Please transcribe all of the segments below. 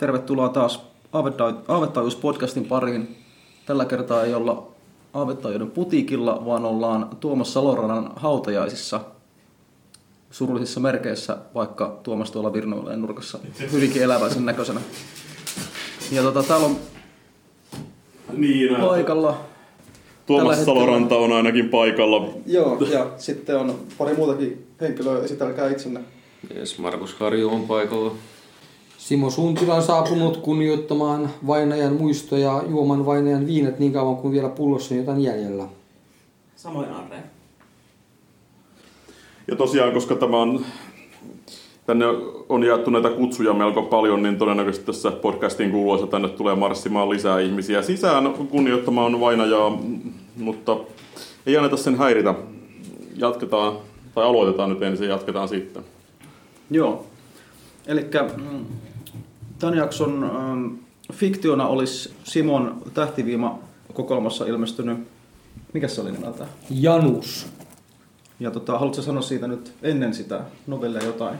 tervetuloa taas Aavettajuus-podcastin pariin. Tällä kertaa ei olla Aavettajuuden putiikilla, vaan ollaan Tuomas Saloranan hautajaisissa surullisissa merkeissä, vaikka Tuomas tuolla virnoilee nurkassa hyvinkin eläväisen näköisenä. Ja tota, täällä on Niin, no, paikalla Tuomas tällä hetkellä- Saloranta on ainakin paikalla. Joo, ja sitten on pari muutakin henkilöä, esitelkää itsenne. Yes, Markus Harju on paikalla. Simo Suntila on saapunut kunnioittamaan vainajan muistoja juoman vainajan viinat niin kauan kuin vielä pullossa on jotain jäljellä. Samoin Arre. Ja tosiaan, koska tämä on, tänne on jaettu näitä kutsuja melko paljon, niin todennäköisesti tässä podcastin kuluessa tänne tulee marssimaan lisää ihmisiä sisään kunnioittamaan vainajaa, mutta ei anneta sen häiritä. Jatketaan, tai aloitetaan nyt ensin ja jatketaan sitten. Joo. Eli tämän jakson ähm, fiktiona olisi Simon tähtiviima kokoelmassa ilmestynyt, mikä se oli nimeltä? Janus. Ja tota, haluatko sanoa siitä nyt ennen sitä novellia jotain?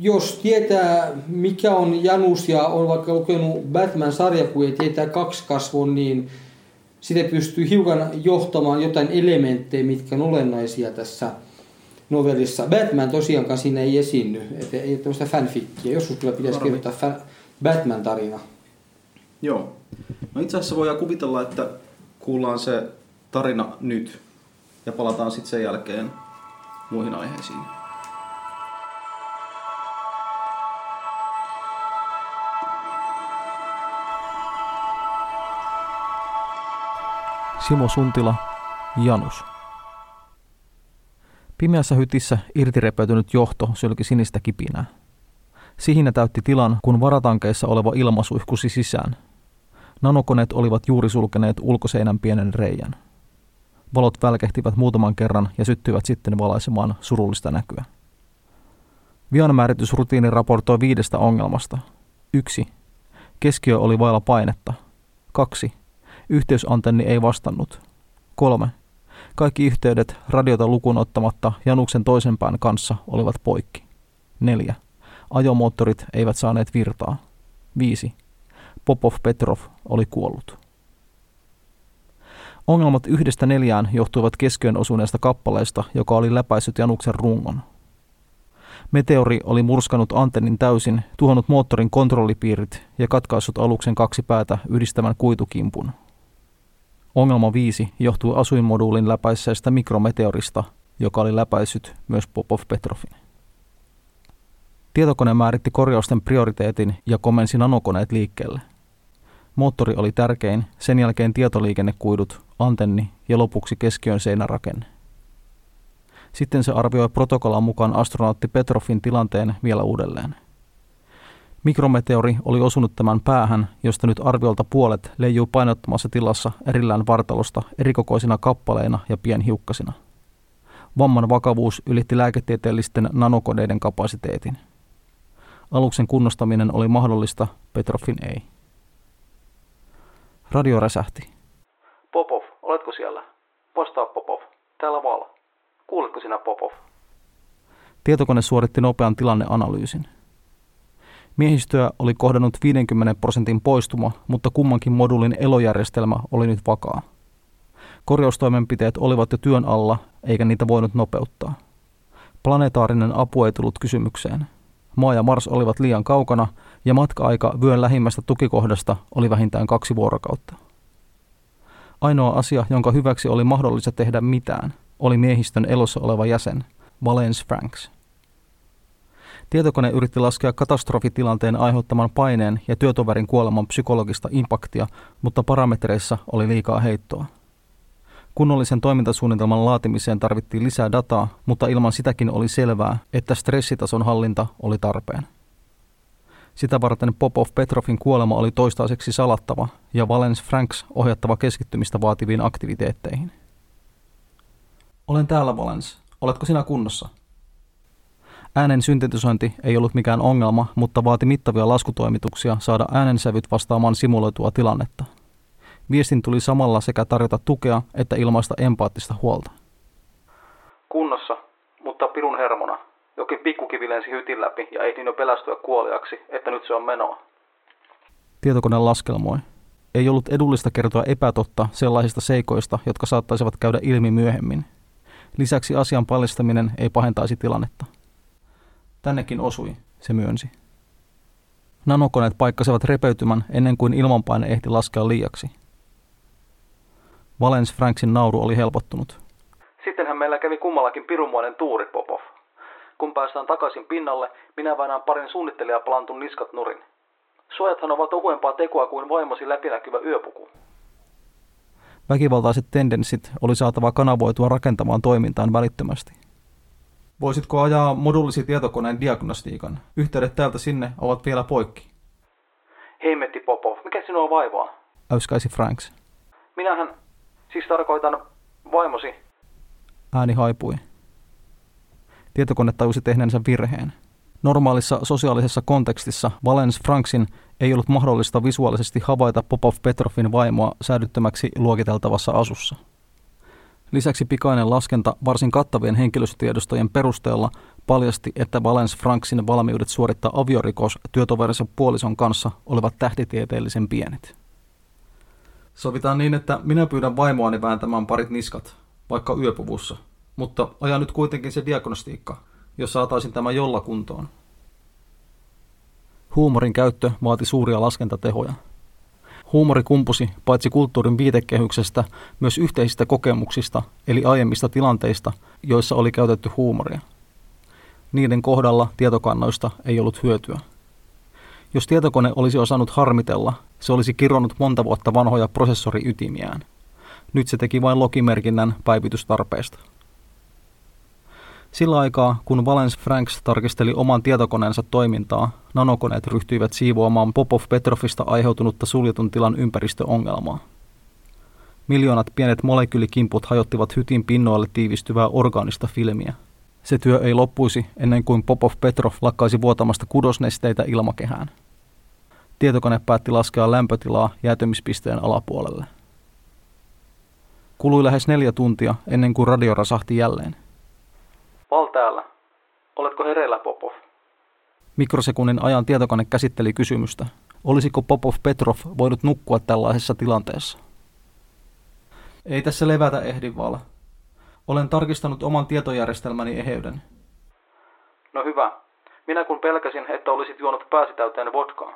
Jos tietää mikä on Janus ja on vaikka lukenut Batman-sarjakuja ja tietää kaksi kasvon, niin sitä pystyy hiukan johtamaan jotain elementtejä, mitkä on olennaisia tässä novellissa. Batman tosiaankaan siinä ei esiinny, että ei ole tämmöistä fanfickia. Joskus kyllä pitäisi Harmi. kirjoittaa fan- Batman-tarina. Joo. No itse asiassa voidaan kuvitella, että kuullaan se tarina nyt ja palataan sitten sen jälkeen muihin aiheisiin. Simo Suntila, Janus. Pimeässä hytissä irtirepeytynyt johto sylki sinistä kipinää. Sihinä täytti tilan, kun varatankeissa oleva ilma suihkusi sisään. Nanokoneet olivat juuri sulkeneet ulkoseinän pienen reijän. Valot välkehtivät muutaman kerran ja syttyivät sitten valaisemaan surullista näkyä. Vianmääritysrutiini raportoi viidestä ongelmasta. Yksi. Keskiö oli vailla painetta. Kaksi. Yhteysantenni ei vastannut. Kolme. Kaikki yhteydet radiota lukuun ottamatta Januksen toisen pään kanssa olivat poikki. Neljä. Ajomoottorit eivät saaneet virtaa. 5. Popov Petrov oli kuollut. Ongelmat yhdestä neljään johtuivat keskiön osuneesta kappaleesta, joka oli läpäissyt Januksen rungon. Meteori oli murskanut antennin täysin, tuhonnut moottorin kontrollipiirit ja katkaissut aluksen kaksi päätä yhdistävän kuitukimpun. Ongelma 5 johtui asuinmoduulin läpäisseestä mikrometeorista, joka oli läpäissyt myös Popov Petrovin. Tietokone määritti korjausten prioriteetin ja komensi nanokoneet liikkeelle. Moottori oli tärkein, sen jälkeen tietoliikennekuidut, antenni ja lopuksi keskiön seinärakenne. Sitten se arvioi protokollan mukaan astronautti Petrovin tilanteen vielä uudelleen. Mikrometeori oli osunut tämän päähän, josta nyt arviolta puolet leijuu painottomassa tilassa erillään vartalosta erikokoisina kappaleina ja pienhiukkasina. Vamman vakavuus ylitti lääketieteellisten nanokoneiden kapasiteetin. Aluksen kunnostaminen oli mahdollista, Petrovin ei. Radio räsähti. Popov, oletko siellä? Vastaa Popov. Täällä Val. Kuuletko sinä Popov? Tietokone suoritti nopean tilanneanalyysin. Miehistöä oli kohdannut 50 prosentin poistuma, mutta kummankin moduulin elojärjestelmä oli nyt vakaa. Korjaustoimenpiteet olivat jo työn alla, eikä niitä voinut nopeuttaa. Planetaarinen apu ei tullut kysymykseen. Maa ja Mars olivat liian kaukana, ja matka-aika vyön lähimmästä tukikohdasta oli vähintään kaksi vuorokautta. Ainoa asia, jonka hyväksi oli mahdollista tehdä mitään, oli miehistön elossa oleva jäsen, Valence Franks. Tietokone yritti laskea katastrofitilanteen aiheuttaman paineen ja työtoverin kuoleman psykologista impaktia, mutta parametreissa oli liikaa heittoa. Kunnollisen toimintasuunnitelman laatimiseen tarvittiin lisää dataa, mutta ilman sitäkin oli selvää, että stressitason hallinta oli tarpeen. Sitä varten Popov Petrovin kuolema oli toistaiseksi salattava ja Valens Franks ohjattava keskittymistä vaativiin aktiviteetteihin. Olen täällä, Valens. Oletko sinä kunnossa? Äänen syntetisointi ei ollut mikään ongelma, mutta vaati mittavia laskutoimituksia saada äänensävyt vastaamaan simuloitua tilannetta. Viestin tuli samalla sekä tarjota tukea että ilmaista empaattista huolta. Kunnossa, mutta pirun hermona. Jokin pikkukivi lensi hytin läpi ja ehdin jo pelästyä kuoliaksi, että nyt se on menoa. Tietokone laskelmoi. Ei ollut edullista kertoa epätotta sellaisista seikoista, jotka saattaisivat käydä ilmi myöhemmin. Lisäksi asian paljastaminen ei pahentaisi tilannetta. Tännekin osui, se myönsi. Nanokoneet paikkasivat repeytymän ennen kuin ilmanpaine ehti laskea liiaksi. Valens Franksin nauru oli helpottunut. Sittenhän meillä kävi kummallakin pirunmoinen tuuri, Popov. Kun päästään takaisin pinnalle, minä vainaan parin suunnittelijaplantun niskat nurin. Suojathan ovat ohuempaa tekoa kuin vaimosi läpinäkyvä yöpuku. Väkivaltaiset tendenssit oli saatava kanavoitua rakentamaan toimintaan välittömästi. Voisitko ajaa modullisi tietokoneen diagnostiikan? Yhteydet täältä sinne ovat vielä poikki. Hemmetti Popov, mikä sinua vaivaa? Äyskäisi Franks. Minähän, siis tarkoitan vaimosi. Ääni haipui. Tietokone tajusi tehneensä virheen. Normaalissa sosiaalisessa kontekstissa Valens Franksin ei ollut mahdollista visuaalisesti havaita Popov Petrovin vaimoa säädyttömäksi luokiteltavassa asussa. Lisäksi pikainen laskenta varsin kattavien henkilöstötiedostojen perusteella paljasti, että Valens Franksin valmiudet suorittaa aviorikos työtoverinsa puolison kanssa olivat tähtitieteellisen pienet. Sovitaan niin, että minä pyydän vaimoani vääntämään parit niskat, vaikka yöpuvussa, mutta ajan nyt kuitenkin se diagnostiikka, jos saataisin tämä jolla kuntoon. Huumorin käyttö vaati suuria laskentatehoja. Huumori kumpusi paitsi kulttuurin viitekehyksestä, myös yhteisistä kokemuksista, eli aiemmista tilanteista, joissa oli käytetty huumoria. Niiden kohdalla tietokannoista ei ollut hyötyä. Jos tietokone olisi osannut harmitella, se olisi kironnut monta vuotta vanhoja prosessoriytimiään. Nyt se teki vain logimerkinnän päivitystarpeesta. Sillä aikaa, kun Valens Franks tarkisteli oman tietokoneensa toimintaa, nanokoneet ryhtyivät siivoamaan Popov Petrovista aiheutunutta suljetun tilan ympäristöongelmaa. Miljoonat pienet molekyylikimput hajottivat hytin pinnoille tiivistyvää orgaanista filmiä. Se työ ei loppuisi ennen kuin Popov Petrov lakkaisi vuotamasta kudosnesteitä ilmakehään. Tietokone päätti laskea lämpötilaa jäätymispisteen alapuolelle. Kului lähes neljä tuntia ennen kuin radio rasahti jälleen – Val täällä. Oletko hereillä, Popov? Mikrosekunnin ajan tietokone käsitteli kysymystä. Olisiko Popov Petrov voinut nukkua tällaisessa tilanteessa? Ei tässä levätä ehdi, Val. Olen tarkistanut oman tietojärjestelmäni eheyden. No hyvä. Minä kun pelkäsin, että olisit juonut pääsitäyteen vodkaa.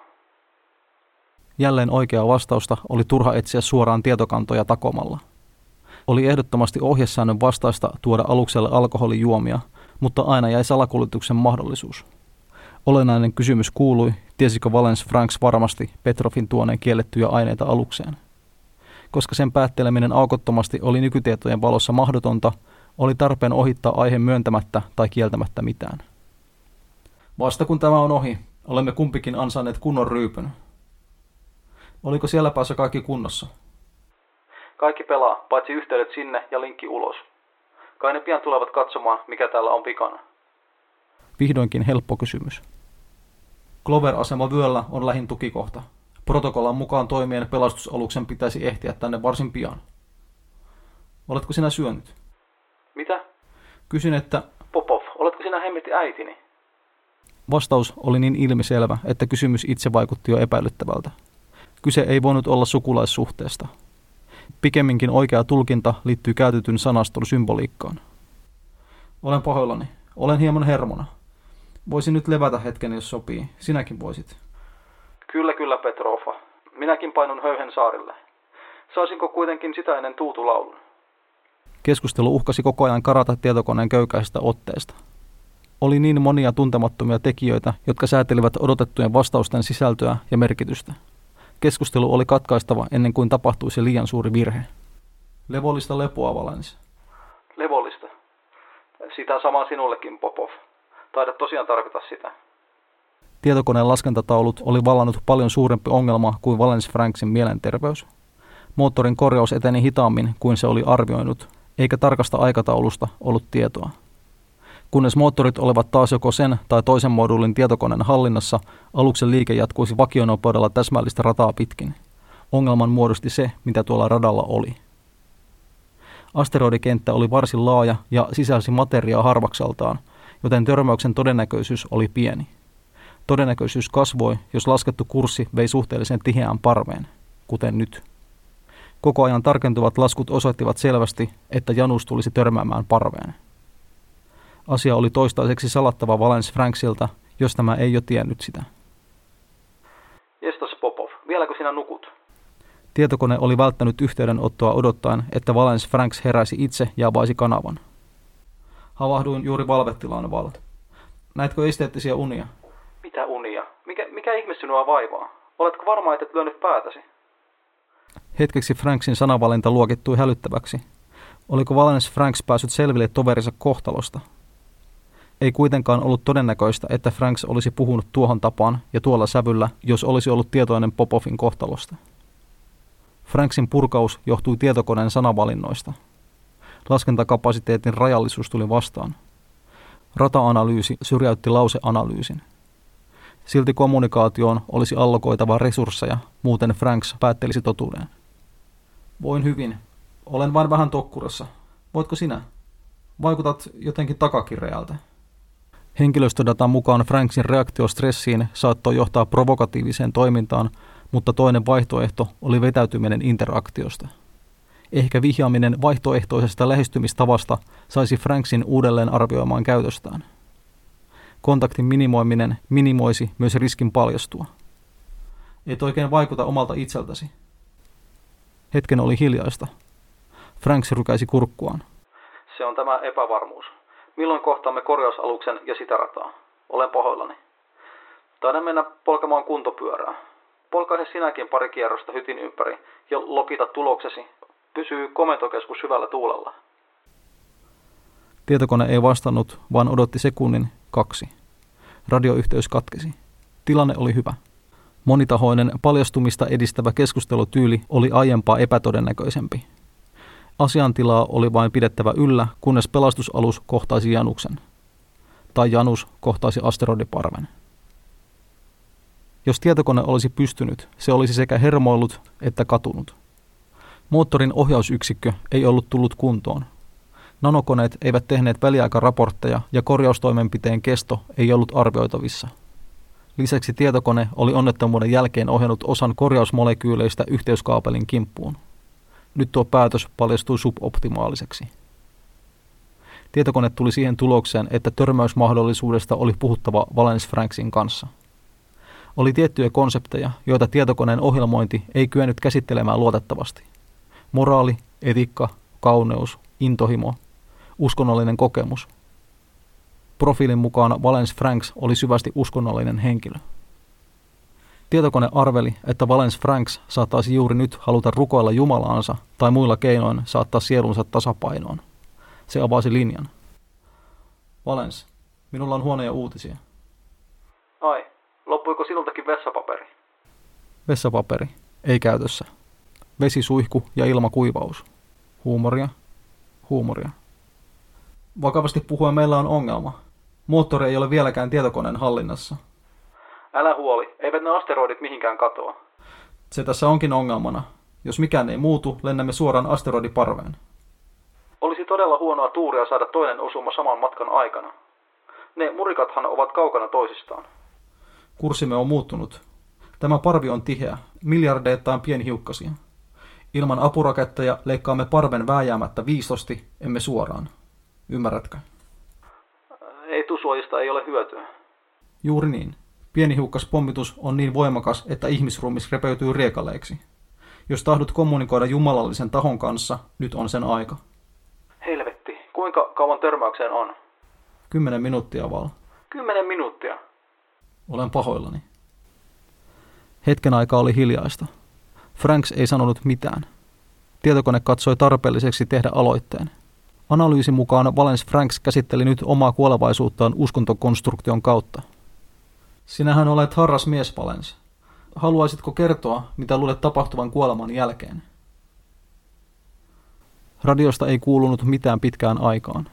Jälleen oikea vastausta oli turha etsiä suoraan tietokantoja takomalla. Oli ehdottomasti ohjesäännön vastaista tuoda alukselle alkoholijuomia, mutta aina jäi salakuljetuksen mahdollisuus. Olennainen kysymys kuului, tiesikö Valens Franks varmasti Petrovin tuoneen kiellettyjä aineita alukseen. Koska sen päätteleminen aukottomasti oli nykytietojen valossa mahdotonta, oli tarpeen ohittaa aihe myöntämättä tai kieltämättä mitään. Vasta kun tämä on ohi, olemme kumpikin ansainneet kunnon ryypyn. Oliko siellä päässä kaikki kunnossa? Kaikki pelaa, paitsi yhteydet sinne ja linkki ulos. Kai ne pian tulevat katsomaan, mikä täällä on pikana. Vihdoinkin helppo kysymys. Clover-asema vyöllä on lähin tukikohta. Protokollan mukaan toimien pelastusaluksen pitäisi ehtiä tänne varsin pian. Oletko sinä syönyt? Mitä? Kysyn, että... Popov, oletko sinä hemmetti äitini? Vastaus oli niin ilmiselvä, että kysymys itse vaikutti jo epäilyttävältä. Kyse ei voinut olla sukulaissuhteesta. Pikemminkin oikea tulkinta liittyy käytetyn sanaston symboliikkaan. Olen pahoillani. Olen hieman hermona. Voisin nyt levätä hetken, jos sopii. Sinäkin voisit. Kyllä, kyllä, Petrova. Minäkin painun höyhen saarille. Saisinko kuitenkin sitä ennen tuutulaulun? Keskustelu uhkasi koko ajan karata tietokoneen köykäisestä otteesta. Oli niin monia tuntemattomia tekijöitä, jotka säätelivät odotettujen vastausten sisältöä ja merkitystä. Keskustelu oli katkaistava ennen kuin tapahtuisi liian suuri virhe. Levollista lepoa, Valens. Levollista. Sitä samaa sinullekin, Popov. Taidat tosiaan tarvita sitä. Tietokoneen laskentataulut oli vallannut paljon suurempi ongelma kuin Valens Franksin mielenterveys. Moottorin korjaus eteni hitaammin kuin se oli arvioinut, eikä tarkasta aikataulusta ollut tietoa. Kunnes moottorit olivat taas joko sen tai toisen moduulin tietokoneen hallinnassa, aluksen liike jatkuisi vakionopeudella täsmällistä rataa pitkin. Ongelman muodosti se, mitä tuolla radalla oli. Asteroidikenttä oli varsin laaja ja sisälsi materiaa harvakseltaan, joten törmäyksen todennäköisyys oli pieni. Todennäköisyys kasvoi, jos laskettu kurssi vei suhteellisen tiheään parveen, kuten nyt. Koko ajan tarkentuvat laskut osoittivat selvästi, että Janus tulisi törmäämään parveen. Asia oli toistaiseksi salattava Valens Franksilta, jos tämä ei jo tiennyt sitä. Jestas Popov, vieläkö sinä nukut? Tietokone oli välttänyt yhteydenottoa odottaen, että Valens Franks heräisi itse ja avaisi kanavan. Havahduin juuri valvetilaan Val. Näetkö esteettisiä unia? Mitä unia? Mikä, mikä ihme sinua vaivaa? Oletko varma, että et lyönyt päätäsi? Hetkeksi Franksin sanavalinta luokittui hälyttäväksi. Oliko Valens Franks päässyt selville toverinsa kohtalosta? Ei kuitenkaan ollut todennäköistä, että Franks olisi puhunut tuohon tapaan ja tuolla sävyllä, jos olisi ollut tietoinen Popovin kohtalosta. Franksin purkaus johtui tietokoneen sanavalinnoista. Laskentakapasiteetin rajallisuus tuli vastaan. Rata-analyysi syrjäytti lauseanalyysin. Silti kommunikaatioon olisi allokoitava resursseja, muuten Franks päättelisi totuuden. Voin hyvin. Olen vain vähän tokkurassa. Voitko sinä? Vaikutat jotenkin takakireältä. Henkilöstödatan mukaan Franksin reaktio stressiin saattoi johtaa provokatiiviseen toimintaan, mutta toinen vaihtoehto oli vetäytyminen interaktiosta. Ehkä vihjaaminen vaihtoehtoisesta lähestymistavasta saisi Franksin uudelleen arvioimaan käytöstään. Kontaktin minimoiminen minimoisi myös riskin paljastua. Et oikein vaikuta omalta itseltäsi. Hetken oli hiljaista. Franks rykäisi kurkkuaan. Se on tämä epävarmuus. Milloin kohtaamme korjausaluksen ja sitä rataa? Olen pahoillani. Taidan mennä polkemaan kuntopyörää. Polkaise sinäkin pari kierrosta hytin ympäri ja lokita tuloksesi. Pysyy komentokeskus hyvällä tuulella. Tietokone ei vastannut, vaan odotti sekunnin kaksi. Radioyhteys katkesi. Tilanne oli hyvä. Monitahoinen paljastumista edistävä keskustelutyyli oli aiempaa epätodennäköisempi. Asiantilaa oli vain pidettävä yllä, kunnes pelastusalus kohtaisi Januksen. Tai Janus kohtaisi asteroidiparven. Jos tietokone olisi pystynyt, se olisi sekä hermoillut että katunut. Moottorin ohjausyksikkö ei ollut tullut kuntoon. Nanokoneet eivät tehneet väliaikaraportteja ja korjaustoimenpiteen kesto ei ollut arvioitavissa. Lisäksi tietokone oli onnettomuuden jälkeen ohjannut osan korjausmolekyyleistä yhteyskaapelin kimppuun. Nyt tuo päätös paljastui suboptimaaliseksi. Tietokone tuli siihen tulokseen, että törmäysmahdollisuudesta oli puhuttava Valens Franksin kanssa. Oli tiettyjä konsepteja, joita tietokoneen ohjelmointi ei kyennyt käsittelemään luotettavasti. Moraali, etiikka, kauneus, intohimo, uskonnollinen kokemus. Profiilin mukaan Valens Franks oli syvästi uskonnollinen henkilö. Tietokone arveli, että Valens Franks saattaisi juuri nyt haluta rukoilla Jumalaansa tai muilla keinoin saattaa sielunsa tasapainoon. Se avasi linjan. Valens, minulla on huonoja uutisia. Ai, loppuiko sinultakin vessapaperi? Vessapaperi, ei käytössä. Vesisuihku ja ilmakuivaus. Huumoria, huumoria. Vakavasti puhuen meillä on ongelma. Moottori ei ole vieläkään tietokoneen hallinnassa. Älä huoli, eivät ne asteroidit mihinkään katoa. Se tässä onkin ongelmana. Jos mikään ei muutu, lennämme suoraan asteroidiparveen. Olisi todella huonoa tuuria saada toinen osuma saman matkan aikana. Ne murikathan ovat kaukana toisistaan. Kurssimme on muuttunut. Tämä parvi on tiheä, miljardeittain pienhiukkasia. Ilman apuraketteja leikkaamme parven vääjäämättä viistosti, emme suoraan. Ymmärrätkö? Ei tusuojista ei ole hyötyä. Juuri niin. Pienihiukkaspommitus on niin voimakas, että ihmisruumis repeytyy riekaleiksi. Jos tahdot kommunikoida jumalallisen tahon kanssa, nyt on sen aika. Helvetti, kuinka kauan törmäykseen on? Kymmenen minuuttia val. Kymmenen minuuttia. Olen pahoillani. Hetken aikaa oli hiljaista. Franks ei sanonut mitään. Tietokone katsoi tarpeelliseksi tehdä aloitteen. Analyysin mukaan Valens Franks käsitteli nyt omaa kuolevaisuuttaan uskontokonstruktion kautta. Sinähän olet harras mies, Valens. Haluaisitko kertoa, mitä luulet tapahtuvan kuoleman jälkeen? Radiosta ei kuulunut mitään pitkään aikaan.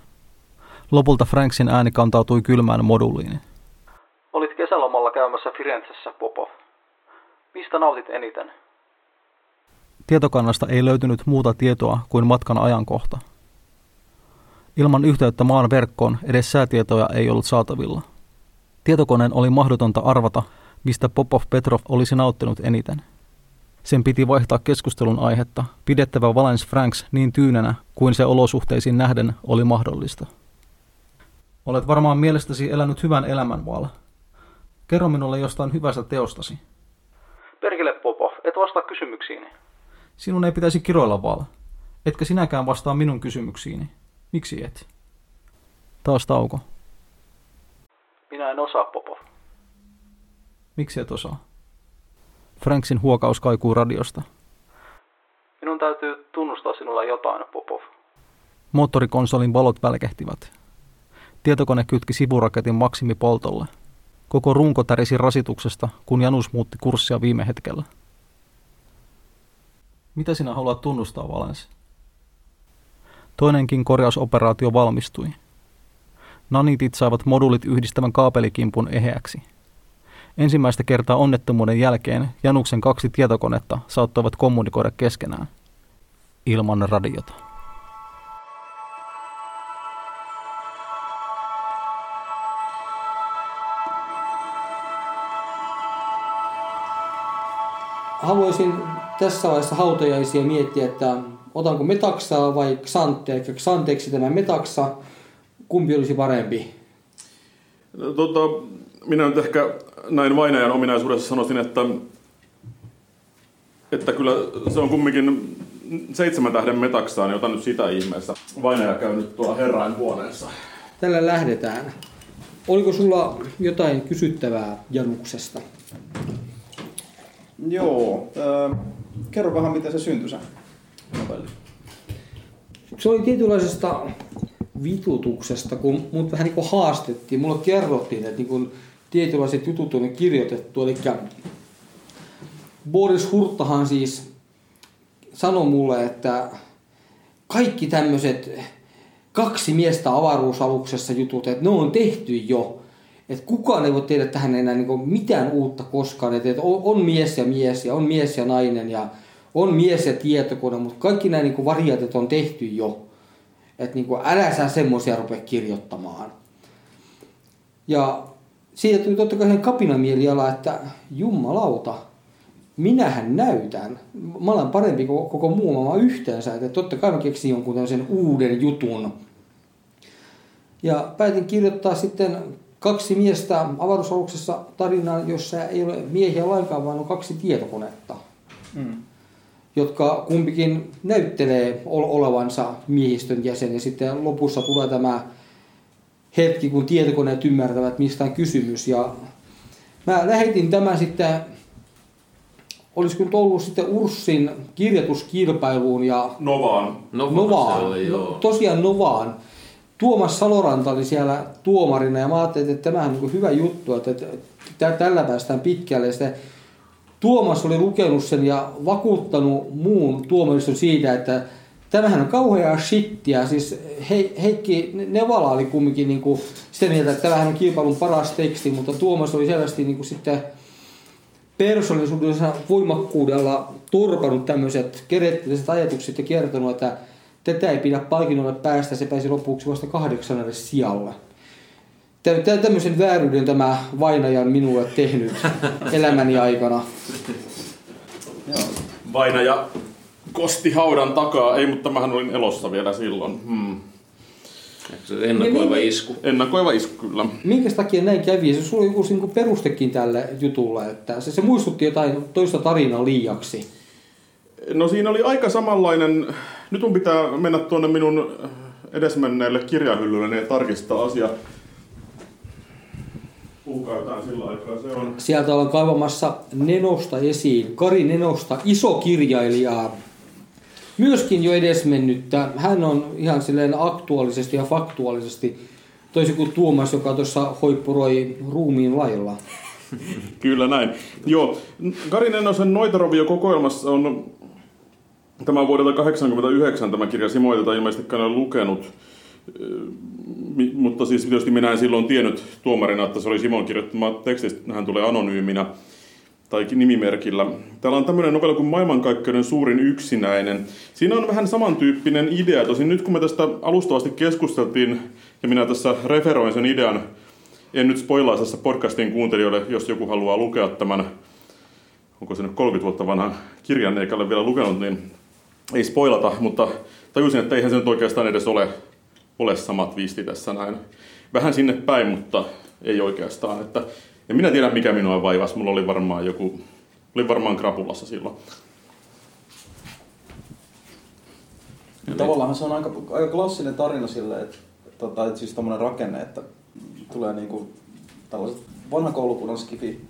Lopulta Franksin ääni kantautui kylmään moduliin. Olit kesälomalla käymässä Firenzessä, Popov. Mistä nautit eniten? Tietokannasta ei löytynyt muuta tietoa kuin matkan ajankohta. Ilman yhteyttä maan verkkoon edes säätietoja ei ollut saatavilla. Tietokoneen oli mahdotonta arvata, mistä Popov Petrov olisi nauttinut eniten. Sen piti vaihtaa keskustelun aihetta, pidettävä Valens Franks niin tyynenä kuin se olosuhteisiin nähden oli mahdollista. Olet varmaan mielestäsi elänyt hyvän elämän, Val. Kerro minulle jostain hyvästä teostasi. Perkele Popov, et vastaa kysymyksiini. Sinun ei pitäisi kiroilla, Val. Etkä sinäkään vastaa minun kysymyksiini. Miksi et? Taas tauko. Minä en osaa, Popov. Miksi et osaa? Franksin huokaus kaikuu radiosta. Minun täytyy tunnustaa sinulla jotain, Popov. Moottorikonsolin valot välkehtivät. Tietokone kytki sivuraketin maksimipoltolle. Koko runko tärisi rasituksesta, kun Janus muutti kurssia viime hetkellä. Mitä sinä haluat tunnustaa, Valens? Toinenkin korjausoperaatio valmistui. Nanitit saivat modulit yhdistävän kaapelikimpun eheäksi. Ensimmäistä kertaa onnettomuuden jälkeen Januksen kaksi tietokonetta saattoivat kommunikoida keskenään. Ilman radiota. Haluaisin tässä vaiheessa hautajaisia miettiä, että otanko metaksaa vai xantea, eli xanteeksi tämä metaksa, kumpi olisi parempi? No, tota, minä nyt ehkä näin vainajan ominaisuudessa sanoisin, että, että kyllä se on kumminkin seitsemän tähden metaksaan, niin otan nyt sitä ihmeessä. Vainaja käy nyt tuolla herrain huoneessa. Tällä lähdetään. Oliko sulla jotain kysyttävää Januksesta? Joo. Äh, kerro vähän, miten se syntyi se novelli. Se oli tietynlaisesta vitutuksesta, kun mut vähän niin kuin haastettiin. Mulle kerrottiin, että niin kuin tietynlaiset jutut on kirjoitettu. Eli Boris Hurttahan siis sanoi mulle, että kaikki tämmöiset kaksi miestä avaruusaluksessa jutut, että ne on tehty jo. Että kukaan ei voi tehdä tähän enää niin mitään uutta koskaan. Että on, on mies ja mies ja on mies ja nainen ja on mies ja tietokone, mutta kaikki nämä niin variaatit on tehty jo. Että niin älä sä semmoisia rupea kirjoittamaan. Ja siitä tuli totta kai sen kapinamieliala, että jumalauta, minähän näytän. Mä olen parempi kuin koko muu maailma yhteensä. Että totta kai mä keksin jonkun tämmöisen uuden jutun. Ja päätin kirjoittaa sitten kaksi miestä avaruusaluksessa tarinaan, jossa ei ole miehiä lainkaan, vaan on kaksi tietokonetta. Mm. Jotka kumpikin näyttelee olevansa miehistön jäsen. Ja sitten lopussa tulee tämä hetki, kun tietokoneet ymmärtävät, mistä on kysymys. Ja mä lähetin tämän sitten, olisiko nyt ollut sitten Urssin kirjoituskilpailuun ja... Novaan. Novaan. Novaan. Oli, joo. No, tosiaan Novaan. Tuomas Saloranta oli siellä tuomarina ja mä ajattelin, että tämähän on niin hyvä juttu, että, että tällä päästään pitkälle. Ja sitten Tuomas oli lukenut sen ja vakuuttanut muun tuomariston siitä, että tämähän on kauheaa shittiä. Siis He, Heikki Nevala oli kumminkin niin kuin sitä mieltä, että tämähän on kilpailun paras teksti, mutta Tuomas oli selvästi niin kuin sitten persoonallisuudensa voimakkuudella turpannut tämmöiset kerettiläiset ajatukset ja kertonut, että tätä ei pidä palkinnolle päästä, se pääsi lopuksi vasta kahdeksannelle sijalle. Tämmöisen vääryyden tämä vainaja on minulle tehnyt elämäni aikana. Vainaja kosti haudan takaa. Ei, mutta mähän olin elossa vielä silloin. Hmm. Se ennakoiva niin, isku. Ennakoiva isku, kyllä. Minkä takia näin kävi? Se sulla oli joku niinku perustekin tälle jutulle, että se, se muistutti jotain toista tarinaa liiaksi. No siinä oli aika samanlainen, nyt mun pitää mennä tuonne minun edesmenneelle kirjahyllylle ja tarkistaa asia. Puhukaa jotain sillä aikaa, se on. Sieltä ollaan kaivamassa Nenosta esiin, Kari Nenosta, iso kirjailija, myöskin jo edesmennyttä. Hän on ihan silleen aktuaalisesti ja faktuaalisesti toisin kuin Tuomas, joka tuossa hoippuroi ruumiin lailla. Kyllä näin. Joo, Kari Nenosen Noitarovio kokoelmassa on tämä vuodelta 1989 tämä kirja Simo, jota ilmeisesti ole lukenut. Mutta siis tietysti minä en silloin tiennyt tuomarina, että se oli Simon kirjoittama teksti, hän tulee anonyyminä. tai nimimerkillä. Täällä on tämmöinen novella kuin Maailmankaikkeuden suurin yksinäinen. Siinä on vähän samantyyppinen idea. Tosin nyt kun me tästä alustavasti keskusteltiin, ja minä tässä referoin sen idean, en nyt spoilaa tässä podcastin kuuntelijoille, jos joku haluaa lukea tämän, onko se nyt 30 vuotta vanha kirjan, eikä ole vielä lukenut, niin ei spoilata, mutta tajusin, että eihän se nyt oikeastaan edes ole, ole sama twisti tässä näin. Vähän sinne päin, mutta ei oikeastaan. Että en minä tiedä, mikä minua vaivasi. Mulla oli varmaan joku, oli varmaan krapulassa silloin. Tavallaan se on aika, aika klassinen tarina sille, että, tota, että siis tämmöinen rakenne, että tulee niinku tällaiset vanha koulukunnan skifi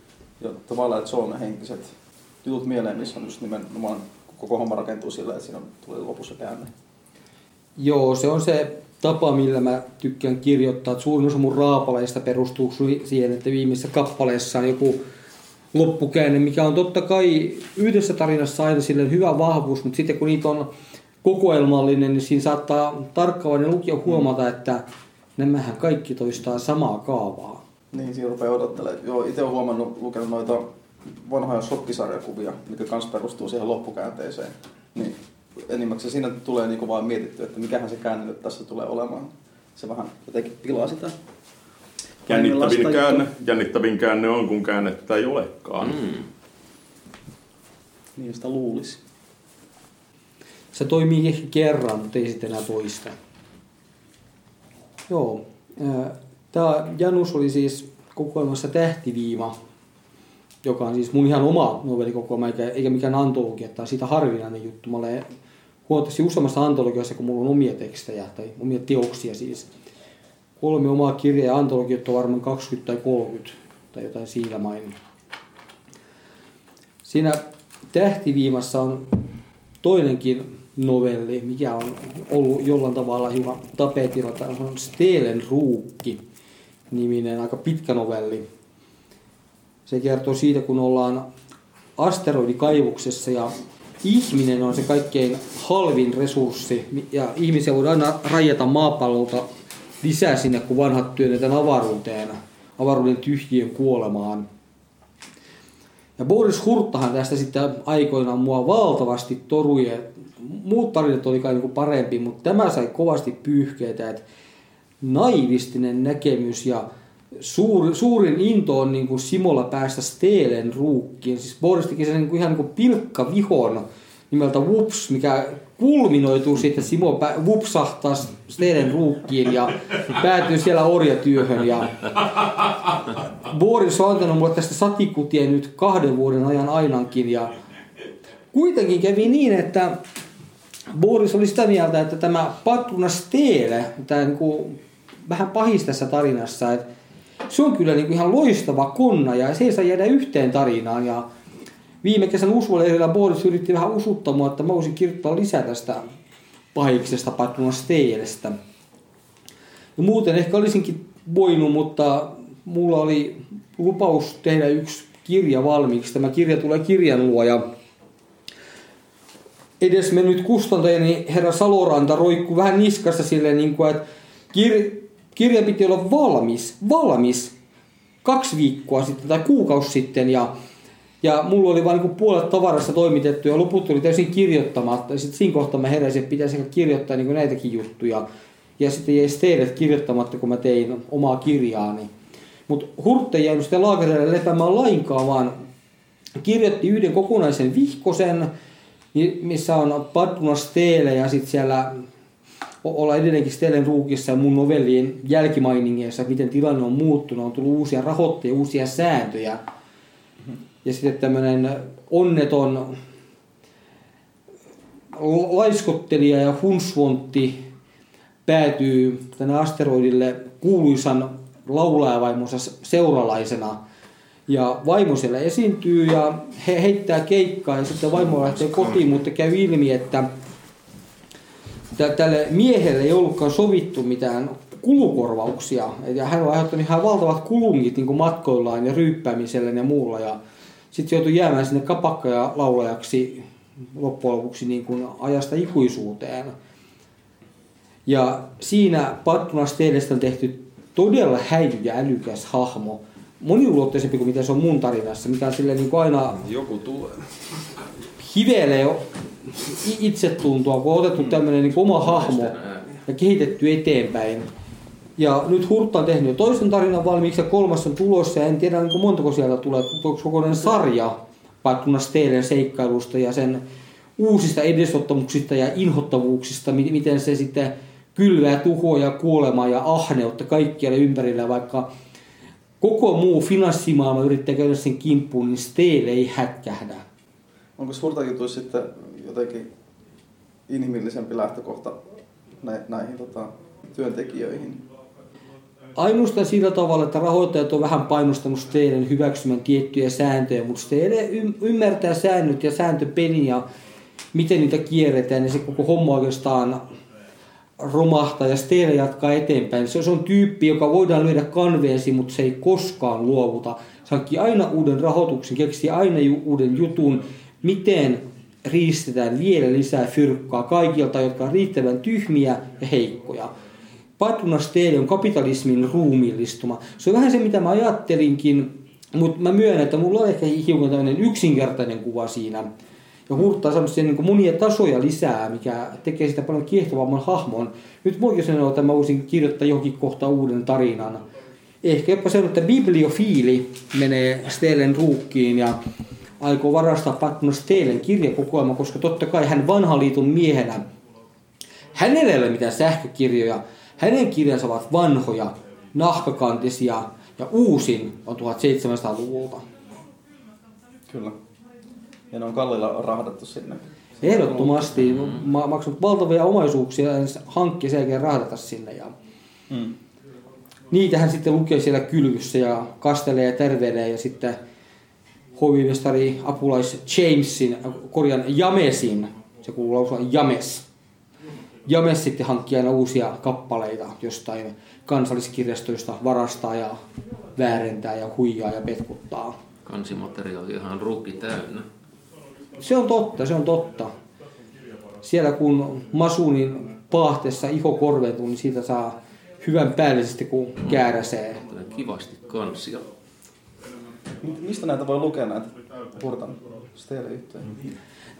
ja tavallaan, että Suomen henkiset jutut mieleen, missä on just nimenomaan koko homma rakentuu sillä, että siinä on, tulee lopussa käänne. Joo, se on se tapa, millä mä tykkään kirjoittaa. Että suurin osa mun raapaleista perustuu siihen, että viimeisessä kappaleessa on joku loppukäänne, mikä on totta kai yhdessä tarinassa aina silleen hyvä vahvuus, mutta sitten kun niitä on kokoelmallinen, niin siinä saattaa tarkkaavainen lukija huomata, että nämähän kaikki toistaa samaa kaavaa. Niin, siinä rupeaa odottelemaan. Joo, itse olen huomannut, lukenut noita vanhoja shokkisarjakuvia, mikä myös perustuu siihen loppukäänteeseen. Niin enimmäkseen siinä tulee niinku vaan mietitty, että mikähän se käänne nyt tässä tulee olemaan. Se vähän jotenkin pilaa sitä. Jännittävin käänne, jännittävin käänne on, kun käännettä ei olekaan. Mm. Niin sitä luulisi. Se toimii ehkä kerran, mutta ei sitten enää toista. Joo. Tämä Janus oli siis kokoelmassa Tähtiviima, joka on siis mun ihan oma novellikokoelma, eikä, eikä mikään antologia, tai siitä harvinainen juttu. Mä olen huomattavasti useammassa antologiossa, kun mulla on omia tekstejä tai omia teoksia siis. Kolme omaa kirjaa ja antologiot on varmaan 20 tai 30 tai jotain siinä mainin. Siinä Tähtiviimassa on toinenkin novelli, mikä on ollut jollain tavalla hiukan tapetilla. Tämä on Steelen ruukki niminen aika pitkä novelli. Se kertoo siitä, kun ollaan asteroidikaivuksessa ja ihminen on se kaikkein halvin resurssi ja ihmisiä voidaan aina rajata maapallolta lisää sinne, kun vanhat työnnetään avaruuteen, avaruuden tyhjien kuolemaan. Ja Boris Hurttahan tästä sitten aikoinaan mua valtavasti torui. Muut tarinat oli kai niin parempi, mutta tämä sai kovasti pyyhkeitä, että naivistinen näkemys ja suur, suurin into on niin kuin Simolla päästä Steelen ruukkiin. Siis Boris teki sen niin kuin ihan niin kuin pilkka vihon nimeltä Whoops, mikä kulminoituu sitten Simo vupsahtaa Steelen ruukkiin ja päätyy siellä orjatyöhön. Ja Boris on antanut mulle tästä satikutia nyt kahden vuoden ajan ainakin. Ja kuitenkin kävi niin, että Boris oli sitä mieltä, että tämä Patruna Steele, tämä niin kuin vähän pahis tässä tarinassa, että se on kyllä niin kuin ihan loistava konna ja se ei saa jäädä yhteen tarinaan. Ja viime kesän usvolehdellä Boris yritti vähän usuttamaan, että mä voisin kirjoittaa lisää tästä pahiksesta Patrona Steelestä. Ja muuten ehkä olisinkin voinut, mutta mulla oli lupaus tehdä yksi kirja valmiiksi. Tämä kirja tulee kirjan luo ja edes mennyt kustantajani herra Saloranta roikku vähän niskassa silleen, niin kuin, että kir- kirja piti olla valmis, valmis kaksi viikkoa sitten tai kuukausi sitten ja, ja mulla oli vain niin puolet tavarasta toimitettu ja loput tuli täysin kirjoittamatta. Sitten siinä kohtaa mä heräsin, että pitäisi kirjoittaa niin näitäkin juttuja. Ja sitten jäi teille kirjoittamatta, kun mä tein omaa kirjaani. Mutta Hurtte ei jäänyt sitä laakerille lepäämään lainkaan, vaan kirjoitti yhden kokonaisen vihkosen, missä on Paduna Steele ja sitten siellä olla edelleenkin Stellen ruukissa ja mun novellien jälkimainingeissa, miten tilanne on muuttunut, on tullut uusia rahoitteja, uusia sääntöjä. Ja sitten tämmöinen onneton laiskottelija ja hunsvontti päätyy tänne asteroidille kuuluisan laulajavaimonsa seuralaisena. Ja vaimo siellä esiintyy ja he heittää keikkaa ja sitten vaimo lähtee kotiin, mutta käy ilmi, että tälle miehelle ei ollutkaan sovittu mitään kulukorvauksia. Ja hän on aiheuttanut ihan valtavat kulungit niin matkoillaan ja ryyppäämisellä ja muulla. Ja sitten joutui jäämään sinne kapakka- ja laulajaksi loppujen lopuksi niin kuin ajasta ikuisuuteen. Ja siinä Pattuna Steelestä on tehty todella häijy ja älykäs hahmo. moniulotteisempi kuin mitä se on mun tarinassa, mikä on silleen niin kuin aina Joku tulee. hivelee itsetuntoa, kun on otettu tämmöinen niin oma hahmo ja kehitetty eteenpäin. Ja nyt Hurtta on tehnyt jo toisen tarinan valmiiksi ja kolmas on tulossa ja en tiedä niin kuin montako sieltä tulee, onko kokonainen sarja Pattuna Steelen seikkailusta ja sen uusista edesottamuksista ja inhottavuuksista, mi- miten se sitten kylvää tuhoa ja kuolemaa ja ahneutta kaikkialle ympärillä, vaikka koko muu finanssimaailma yrittää käydä sen kimppuun, niin Steel ei hätkähdä. Onko Hurtajutuissa sitten jotenkin inhimillisempi lähtökohta nä- näihin tota, työntekijöihin? Ainoastaan sillä tavalla, että rahoittajat on vähän painostanut Steelen hyväksymään tiettyjä sääntöjä, mutta Steele ym- ymmärtää säännöt ja sääntöpeli ja miten niitä kierretään, niin se koko homma oikeastaan romahtaa ja Steele jatkaa eteenpäin. Se, on tyyppi, joka voidaan lyödä kanveesi, mutta se ei koskaan luovuta. Se hankkii aina uuden rahoituksen, keksii aina uuden jutun, miten riistetään vielä lisää fyrkkaa kaikilta, jotka on riittävän tyhmiä ja heikkoja. Patrunas Steele on kapitalismin ruumiillistuma. Se on vähän se, mitä mä ajattelinkin, mutta mä myönnän, että mulla on ehkä hiukan tämmöinen yksinkertainen kuva siinä. Ja hurttaa semmoisia niin monia tasoja lisää, mikä tekee sitä paljon kiehtovamman hahmon. Nyt voikin sanoa, että mä voisin kirjoittaa johonkin kohta uuden tarinan. Ehkä jopa se, että bibliofiili menee Steelen ruukkiin ja aikoo varastaa Patrunas Steelen kirjakokoelma, koska totta kai hän vanhan liiton miehenä Hänellä ei ole mitään sähkökirjoja. Hänen kirjansa ovat vanhoja, nahkakantisia ja uusin on 1700-luvulta. Kyllä. Ja ne on kallilla rahdattu sinne. Ehdottomasti ma- maksanut valtavia omaisuuksia ja hankki sen jälkeen rahdata sinne. Ja Mm. niitähän sitten lukee siellä kylvyssä ja kastelee ja terveilee ja sitten hovimestari apulais Jamesin, korjan Jamesin, se kuuluu lausua James. James sitten hankkii aina uusia kappaleita jostain kansalliskirjastoista, varastaa ja väärentää ja huijaa ja petkuttaa. Kansimateriaali ihan rukki täynnä. Se on totta, se on totta. Siellä kun Masunin paahteessa iho korventuu, niin siitä saa hyvän päällisesti, kun kääräsee. Tulee kivasti kansia. Mi- Mistä näitä voi lukea näitä Hurtan Steele-juttuja?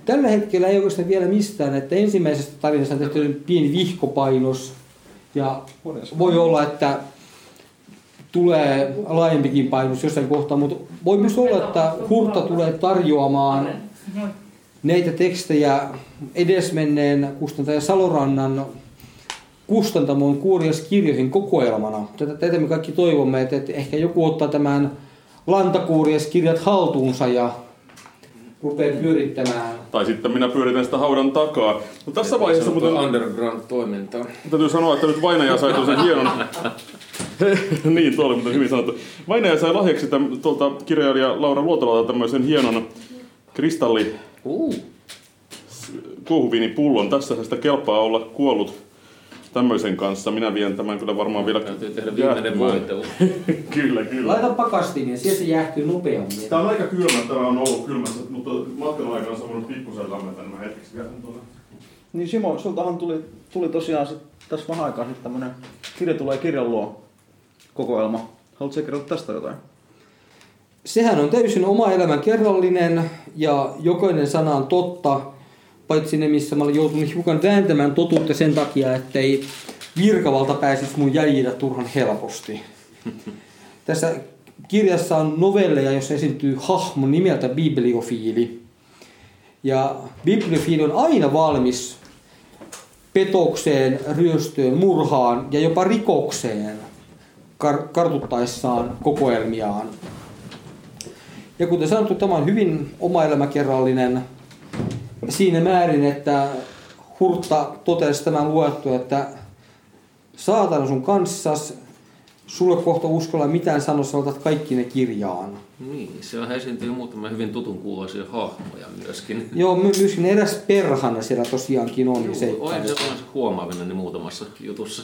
Tällä hetkellä ei oikeastaan vielä mistään, että ensimmäisestä tarinasta on tehty pieni vihkopainos ja voi olla, että tulee laajempikin painos jossain kohtaa, mutta voi myös olla, että Hurta tulee tarjoamaan näitä tekstejä edesmenneen kustantaja Salorannan kustantamoon kuorias kirjoihin kokoelmana. Tätä, tätä me kaikki toivomme, että, että ehkä joku ottaa tämän lantakuorias kirjat haltuunsa ja rupeaa pyörittämään Tai sitten minä pyöritän sitä haudan takaa. No tässä vaiheessa muuten Underground-toimintaa. täytyy sanoa, että nyt Vainaja sai tuollaisen hienon... niin, tuo oli muuten hyvin sanottu. Vainaja sai lahjaksi täm, tuolta kirjailija Laura Luotolalta tämmöisen hienon kristalli Uh, kuohuviinipullon. Tässä sitä kelpaa olla kuollut tämmöisen kanssa. Minä vien tämän kyllä varmaan vielä... täytyy tehdä viimeinen voitelu. kyllä, kyllä. Laita pakastiin ja siellä se jäähtyy nopeammin. Tämä on aika kylmä, tämä on ollut kylmässä, mutta matkan aikana se on voinut pikkusen lämmetä, niin mä hetkeksi vielä tuonne. Niin Simo, sultahan tuli, tuli tosiaan sit, tässä vähän aikaa sitten tämmönen kirja tulee kirjan luo kokoelma. Haluatko sä kertoa tästä jotain? Sehän on täysin oma elämän kerrallinen ja jokainen sana on totta, paitsi ne, missä mä olen joutunut hiukan vääntämään totuutta sen takia, ettei virkavalta pääsisi mun jäljillä turhan helposti. Tässä kirjassa on novelleja, jossa esiintyy hahmo nimeltä bibliofiili. Ja bibliofiili on aina valmis petokseen, ryöstöön, murhaan ja jopa rikokseen kar- kartuttaessaan kokoelmiaan. Ja kuten sanottu, tämä on hyvin omaelämäkerrallinen siinä määrin, että Hurtta totesi tämän luettu, että saatana sun kanssas, sulle kohta uskalla mitään sanoa, sä otat kaikki ne kirjaan. Niin, siellä esiintyy muutama hyvin tutun kuuloisia hahmoja myöskin. Joo, my- myöskin eräs perhana siellä tosiaankin on. Niin se, Olen sellaisen huomaavina niin muutamassa jutussa.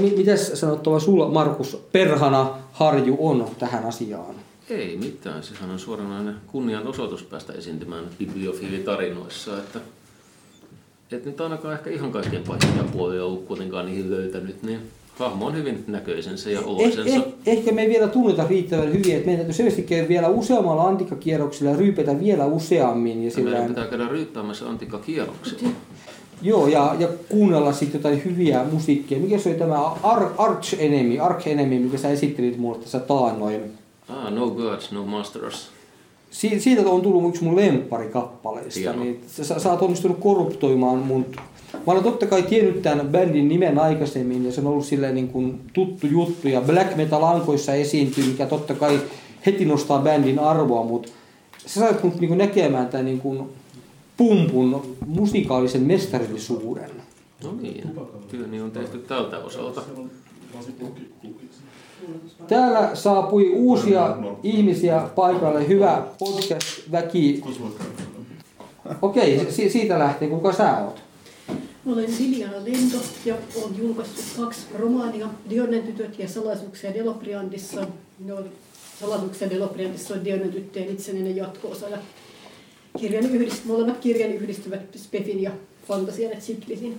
mi- mitäs sanottava sulla, Markus, perhana Harju on tähän asiaan? Ei mitään, sehän on suoranainen kunnianosoitus päästä esiintymään bibliofiilitarinoissa, että et nyt ainakaan ehkä ihan kaikkein pahimpia puolia ollut kuitenkaan niihin löytänyt, niin Hahmo on hyvin näköisensä ja Eh, oloisensa. eh, ehkä me ei vielä tunneta riittävän hyvin, että meidän täytyy selvästi käydä vielä useammalla antikkakierroksella ja ryypätä vielä useammin. Ja Ja meidän sillä, pitää käydä ryyppäämässä antikkakierroksilla. joo, ja, ja kuunnella sitten jotain hyviä musiikkia. Mikä se oli tämä Ar- Arch Enemy, Arch Enemy, mikä sä esittelit mulle tässä taannoin? Ah, no gods, no masters. Si- siitä on tullut yksi mun lempparikappaleista. Hienoa. Niin sä, sä oot onnistunut korruptoimaan mun... Mä olen totta kai tiennyt tämän bändin nimen aikaisemmin ja se on ollut silleen niin kuin tuttu juttu ja black metal ankoissa esiintyy, mikä totta kai heti nostaa bändin arvoa, mutta sä sait mut niin kuin näkemään tämän niin kuin pumpun musikaalisen mestarillisuuden. No niin, työni on tehty tältä osalta. Täällä saapui uusia ihmisiä paikalle. Hyvä podcast-väki. Okei, si- siitä lähtee. Kuka sä oot? Olen Liliana Lento ja olen julkaissut kaksi romaania, Dionen tytöt ja salaisuuksia Delopriandissa. No, salaisuuksia Delopriandissa on Dionen tyttöjen itsenäinen jatko-osa. Ja kirjani yhdist, molemmat kirjani yhdistyvät Spefin ja Fantasian ja Ciklisin.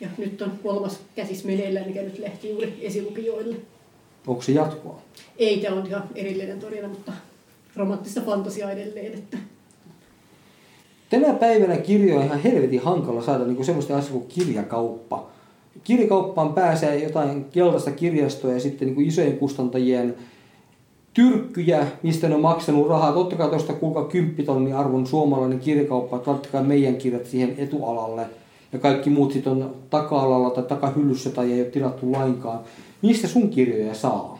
Ja nyt on kolmas käsis meneillään, mikä nyt lähti juuri esilukijoille. Onko se jatkoa? Ei, tämä on ihan erillinen tarina, mutta romanttista fantasiaa edelleen. Että Tänä päivänä kirjoja on ihan helvetin hankala saada niin semmoista asiaa kuin kirjakauppa. Kirjakauppaan pääsee jotain keltaista kirjastoa ja sitten niin isojen kustantajien tyrkkyjä, mistä ne on maksanut rahaa. Totta kai tuosta kuinka kymppitonnin arvon suomalainen kirjakauppa, että meidän kirjat siihen etualalle. Ja kaikki muut sitten on taka-alalla tai takahyllyssä tai ei ole tilattu lainkaan. Mistä sun kirjoja saa?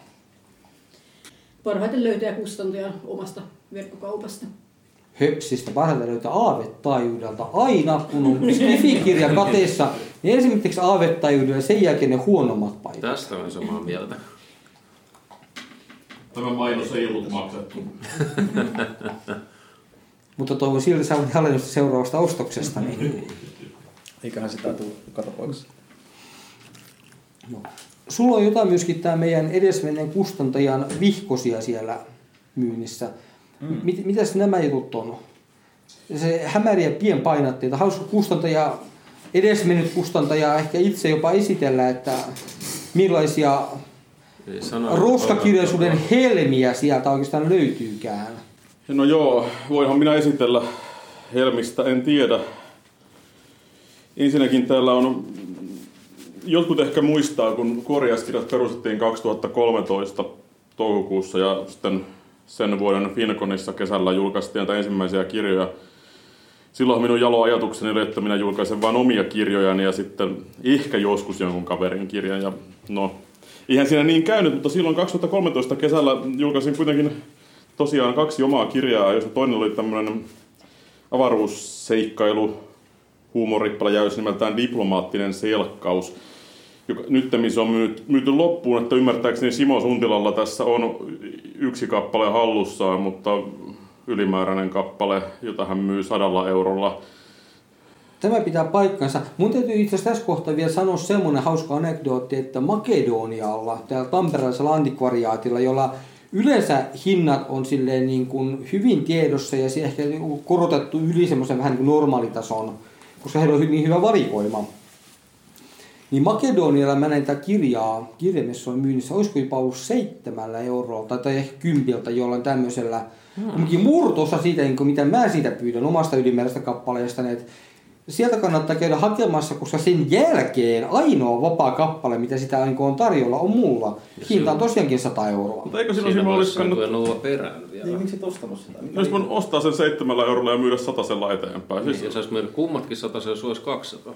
parhaiten löytää kustantajan omasta verkkokaupasta. höpsistä parhaiten löytää aavetaajuudelta. Aina kun on Skifi-kirja kateessa, niin ensimmäiseksi aavetaajuudella ja sen jälkeen ne huonommat paikat. Tästä olen samaa mieltä. Tämä mainos ei ollut maksettu. Mutta toivon silti saavan alennusta seuraavasta ostoksesta. Niin. Eiköhän sitä tule katopoiksi. No. Sulla on jotain myöskin tämä meidän edesmenneen kustantajan vihkosia siellä myynnissä. Mm. Mit, mitäs nämä jutut on? Se hämäriä pienpainatteita. Hauska kustantaja, edesmennyt kustantaja ehkä itse jopa esitellä, että millaisia roskakirjallisuuden helmiä sieltä oikeastaan löytyykään. No joo, voinhan minä esitellä Helmistä, en tiedä. Ensinnäkin täällä on, jotkut ehkä muistaa, kun korjauskirjat perustettiin 2013 toukokuussa ja sitten sen vuoden Finconissa kesällä julkaistiin näitä ensimmäisiä kirjoja. Silloin minun jalo ajatukseni oli, että minä julkaisen vain omia kirjojani ja sitten ehkä joskus jonkun kaverin kirjan. Ja no, eihän siinä niin käynyt, mutta silloin 2013 kesällä julkaisin kuitenkin tosiaan kaksi omaa kirjaa, jossa toinen oli tämmöinen avaruusseikkailu, huumorippaläjäys nimeltään Diplomaattinen selkkaus. Joka, nyt se on myyty, myyty loppuun, että ymmärtääkseni Simo Suntilalla tässä on yksi kappale hallussaan, mutta ylimääräinen kappale, jota hän myy sadalla eurolla. Tämä pitää paikkansa. Mun täytyy itse asiassa tässä kohtaa vielä sanoa semmoinen hauska anekdootti, että Makedonialla, täällä tamperelaisella antikvariaatilla, jolla yleensä hinnat on silleen niin kuin hyvin tiedossa ja se ehkä niinku korotettu yli semmoisen vähän niin kuin normaalitason, koska heillä on niin hyvä valikoima. Niin Makedonialla mä näin tätä kirjaa kirjamessujen myynnissä, olisiko jopa ollut seitsemällä eurolla tai ehkä kympiltä jollain tämmöisellä. Hmm. murtosa siitä, niin mitä mä siitä pyydän omasta ylimääräisestä kappaleesta, että sieltä kannattaa käydä hakemassa, koska sen jälkeen ainoa vapaa kappale, mitä sitä on tarjolla, on mulla. Hinta on tosiaankin 100 euroa. Mutta eikö silloin Siinä Simo olisi kannattanut... kannattaa nulla perään vielä. Niin, miksi et ostanut sitä? Mikä Olisi voinut ostaa sen seitsemällä eurolla ja myydä satasella eteenpäin. Niin, Siis, jos olisi mennyt kummatkin sata, se olisi 200.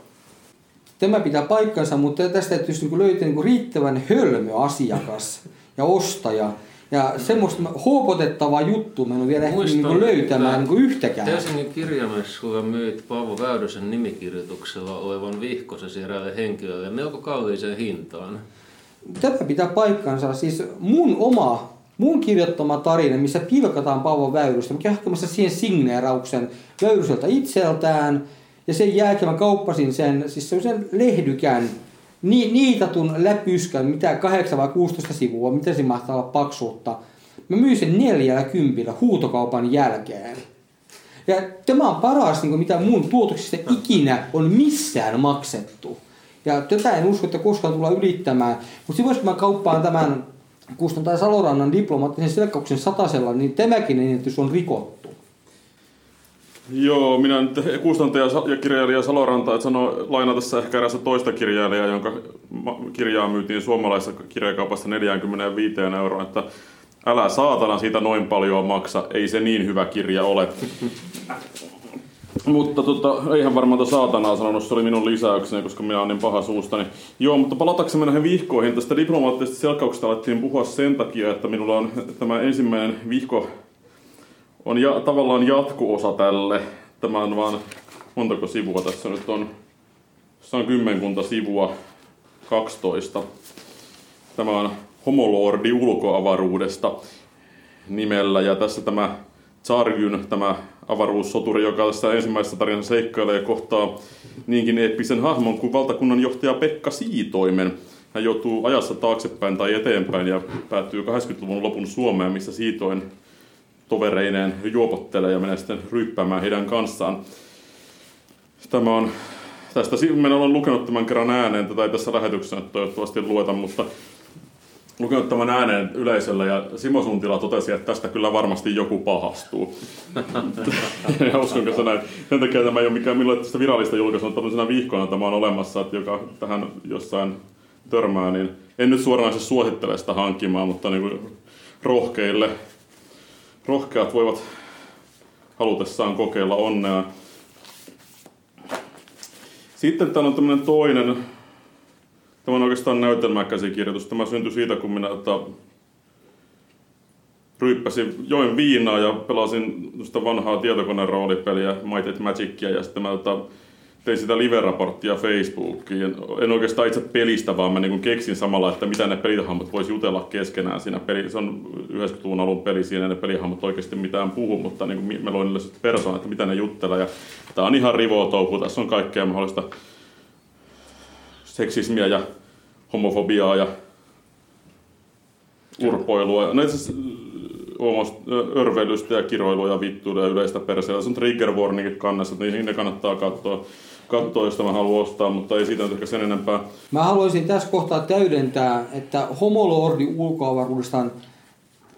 Tämä pitää paikkansa, mutta tästä täytyisi niin löytää niin riittävän hölmö asiakas ja ostaja. Ja semmoista huopotettavaa juttua mä en ole vielä ehtinyt niin löytämään niin yhtäkään. Helsingin kirjamessuilla myit Paavo Väyrysen nimikirjoituksella olevan vihkosesi eräälle henkilölle melko kalliiseen hintaan. Tämä pitää paikkansa. Siis mun oma, mun kirjoittama tarina, missä pilkataan Paavo Väyrystä. Mä käyn hakemassa siihen signeerauksen Väyryseltä itseltään. Ja sen jälkeen mä kauppasin sen, siis semmoisen lehdykän, ni, niitatun läpyskän, mitä 8 vai 16 sivua, mitä se mahtaa olla paksuutta. Mä myin sen neljällä kympillä huutokaupan jälkeen. Ja tämä on paras, niin kuin mitä mun tuotoksista ikinä on missään maksettu. Ja tätä en usko, että koskaan tullaan ylittämään. Mutta silloin jos mä kauppaan tämän kustantaja Salorannan diplomaattisen selkkauksen satasella, niin tämäkin ennätys on rikottu. Joo, minä nyt kustantaja ja kirjailija Saloranta että sanoi lainaa tässä ehkä erästä toista kirjailijaa, jonka kirjaa myytiin suomalaisessa kirjakaupassa 45 euroa, että älä saatana siitä noin paljon maksa, ei se niin hyvä kirja ole. mutta tota, eihän varmaan tuota saatanaa sanonut, se oli minun lisäykseni, koska minä olen niin paha suustani. Joo, mutta palataksemme näihin vihkoihin. Tästä diplomaattisesta selkauksesta alettiin puhua sen takia, että minulla on tämä ensimmäinen vihko on ja, tavallaan jatkuosa tälle. Tämä on vaan, montako sivua tässä nyt on? Se on kymmenkunta sivua, 12. Tämä on Homolordi ulkoavaruudesta nimellä ja tässä tämä Tsarjyn, tämä avaruussoturi, joka tässä ensimmäisessä tarinassa seikkailee kohtaa niinkin eeppisen hahmon kuin valtakunnan johtaja Pekka Siitoimen. Hän joutuu ajassa taaksepäin tai eteenpäin ja päättyy 80-luvun lopun Suomeen, missä Siitoin tovereineen juopottelee ja menee sitten ryppäämään heidän kanssaan. Tämä on, tästä minä olen lukenut tämän kerran ääneen, tätä ei tässä lähetyksessä toivottavasti lueta, mutta lukenut tämän ääneen yleisölle ja Simo Suntila totesi, että tästä kyllä varmasti joku pahastuu. ja uskonko se näin. Sen takia tämä ei ole mikään milloin tästä virallista julkaisua, mutta tämmöisenä vihkoina tämä on olemassa, että joka tähän jossain törmää, niin en nyt suoranaisesti suosittele sitä hankkimaan, mutta niin kuin rohkeille, rohkeat voivat halutessaan kokeilla onnea. Sitten täällä on tämmöinen toinen Tämä on oikeastaan näytelmäkäsikirjoitus. Tämä syntyi siitä, kun minä että ryyppäsin, join viinaa ja pelasin vanhaa tietokoneen roolipeliä, Might Magicia, ja sitten mä että, tein sitä live-raporttia Facebookiin. En oikeastaan itse pelistä, vaan mä niin keksin samalla, että mitä ne pelihahmot voisi jutella keskenään siinä peli. Se on 90-luvun alun peli, siinä ne pelihahmot oikeasti mitään puhu, mutta niin kuin mä loin niille persoonat, että mitä ne juttelee. Ja tää on ihan rivoa touhu, tässä on kaikkea mahdollista seksismiä ja homofobiaa ja urpoilua. No itse örveilystä ja kiroilua ja vittuilua ja yleistä perseellä. Se on trigger warningit kannessa, että niin ne kannattaa katsoa, katsoa, jos mä haluan ostaa, mutta ei siitä nyt ehkä sen enempää. Mä haluaisin tässä kohtaa täydentää, että homolordi ulkoavaruudesta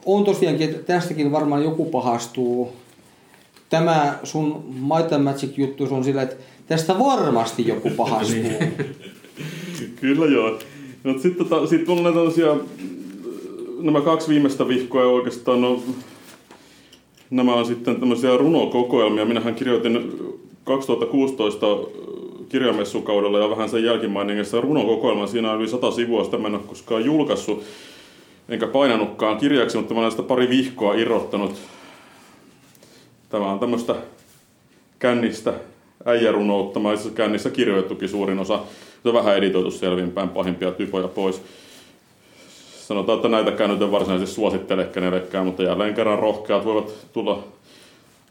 on tosiaankin, että tästäkin varmaan joku pahastuu. Tämä sun Might Magic juttu on sillä, että tästä varmasti joku pahastuu. Kyllä joo. No, sitten tota, sit on näitä tällaisia, nämä kaksi viimeistä vihkoa oikeastaan, no, nämä on sitten tämmöisiä runokokoelmia. Minähän kirjoitin 2016 kirjamessukaudella ja vähän sen jälkimainingissa runokokoelman. Siinä on yli sata sivua, sitä mä en ole koskaan julkaissut, enkä painanutkaan kirjaksi, mutta mä olen sitä pari vihkoa irrottanut. Tämä on tämmöistä kännistä äijärunoutta, mä itse kännissä kirjoittukin suurin osa. Se on vähän editoitu selvinpäin pahimpia typoja pois. Sanotaan, että näitäkään nyt en varsinaisesti suosittele kenellekään, mutta jälleen kerran rohkeat voivat tulla,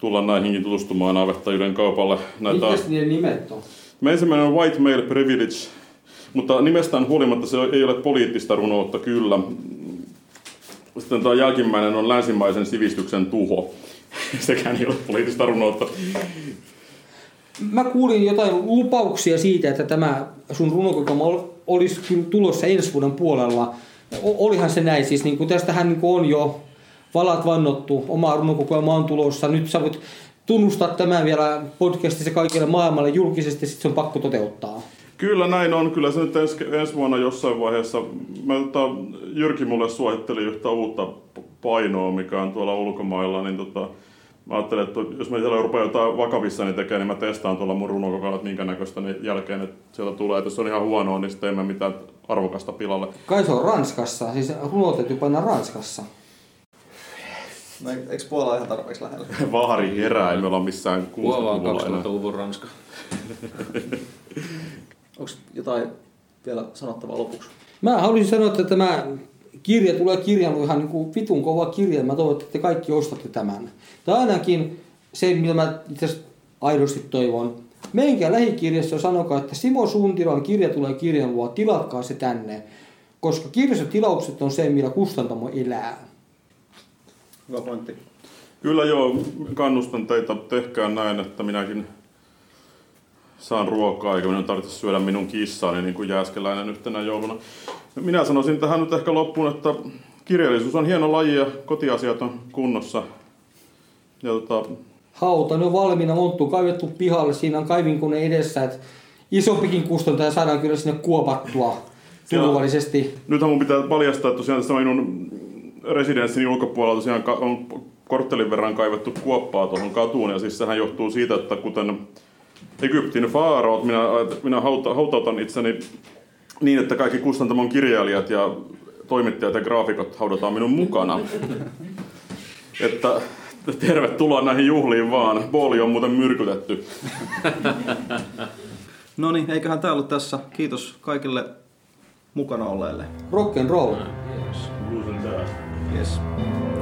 tulla näihinkin tutustumaan avettajien kaupalle. Näitä... Mitkä niiden nimet on? Mä ensimmäinen on White Male Privilege, mutta nimestään huolimatta se ei ole poliittista runoutta kyllä. Sitten tuo jälkimmäinen on länsimaisen sivistyksen tuho. Sekään ei ole poliittista runoutta. Mä kuulin jotain lupauksia siitä, että tämä sun runokokoelma olisi tulossa ensi vuoden puolella. Olihan se näin, siis niin kuin tästähän niin kuin on jo valat vannottu, oma runokokoelma on tulossa. Nyt sä voit tunnustaa tämän vielä podcastissa kaikille maailmalle julkisesti, sitten se on pakko toteuttaa. Kyllä näin on. Kyllä se nyt ensi, ensi vuonna jossain vaiheessa. Mä, tota, Jyrki mulle suositteli yhtä uutta painoa, mikä on tuolla ulkomailla, niin tota, Mä ajattelin, että jos mä siellä rupean jotain vakavissa niin tekee, niin mä testaan tuolla mun runokokoella, että minkä näköistä niin jälkeen että sieltä tulee. Että jos on ihan huonoa, niin sitten emme mitään arvokasta pilalle. Kai se on Ranskassa, siis runot täytyy painaa Ranskassa. No, eikö Puola ihan tarpeeksi lähellä? Vahari herää, ei me olla missään 60-luvulla 2000-luvun Ranska. Onko jotain vielä sanottavaa lopuksi? Mä haluaisin sanoa, että tämä kirja tulee kirjan ihan niin kuin vitun kova kirja. Mä toivon, että te kaikki ostatte tämän. Tai ainakin se, mitä mä itse aidosti toivon. Menkää lähikirjassa sanokaa, että Simo Suuntilan kirja tulee kirjan luo, tilatkaa se tänne. Koska kirjassa tilaukset on se, millä kustantamo elää. Hyvä pointti. Kyllä joo, kannustan teitä, tehkää näin, että minäkin saan ruokaa eikä minun tarvitse syödä minun kissaani niin kuin jääskeläinen yhtenä jouluna. Minä sanoisin tähän nyt ehkä loppuun, että kirjallisuus on hieno laji ja kotiasiat on kunnossa. Ja tota, Hauta, ne on valmiina, monttu kaivettu pihalle, siinä on kaivinkone edessä, että isompikin kustantaja saadaan kyllä sinne kuopattua turvallisesti. Nythän mun pitää paljastaa, että tosiaan tässä minun residenssini ulkopuolella tosiaan on korttelin verran kaivettu kuoppaa tuohon katuun. Ja siis sehän johtuu siitä, että kuten Egyptin faaraot, minä, minä hauta, hautautan itseni niin, että kaikki kustantamon kirjailijat ja toimittajat ja graafikot haudataan minun mukana. että tervetuloa näihin juhliin vaan. Booli on muuten myrkytetty. No niin, eiköhän tää ollut tässä. Kiitos kaikille mukana olleille. Rock and roll. Yes. Yes.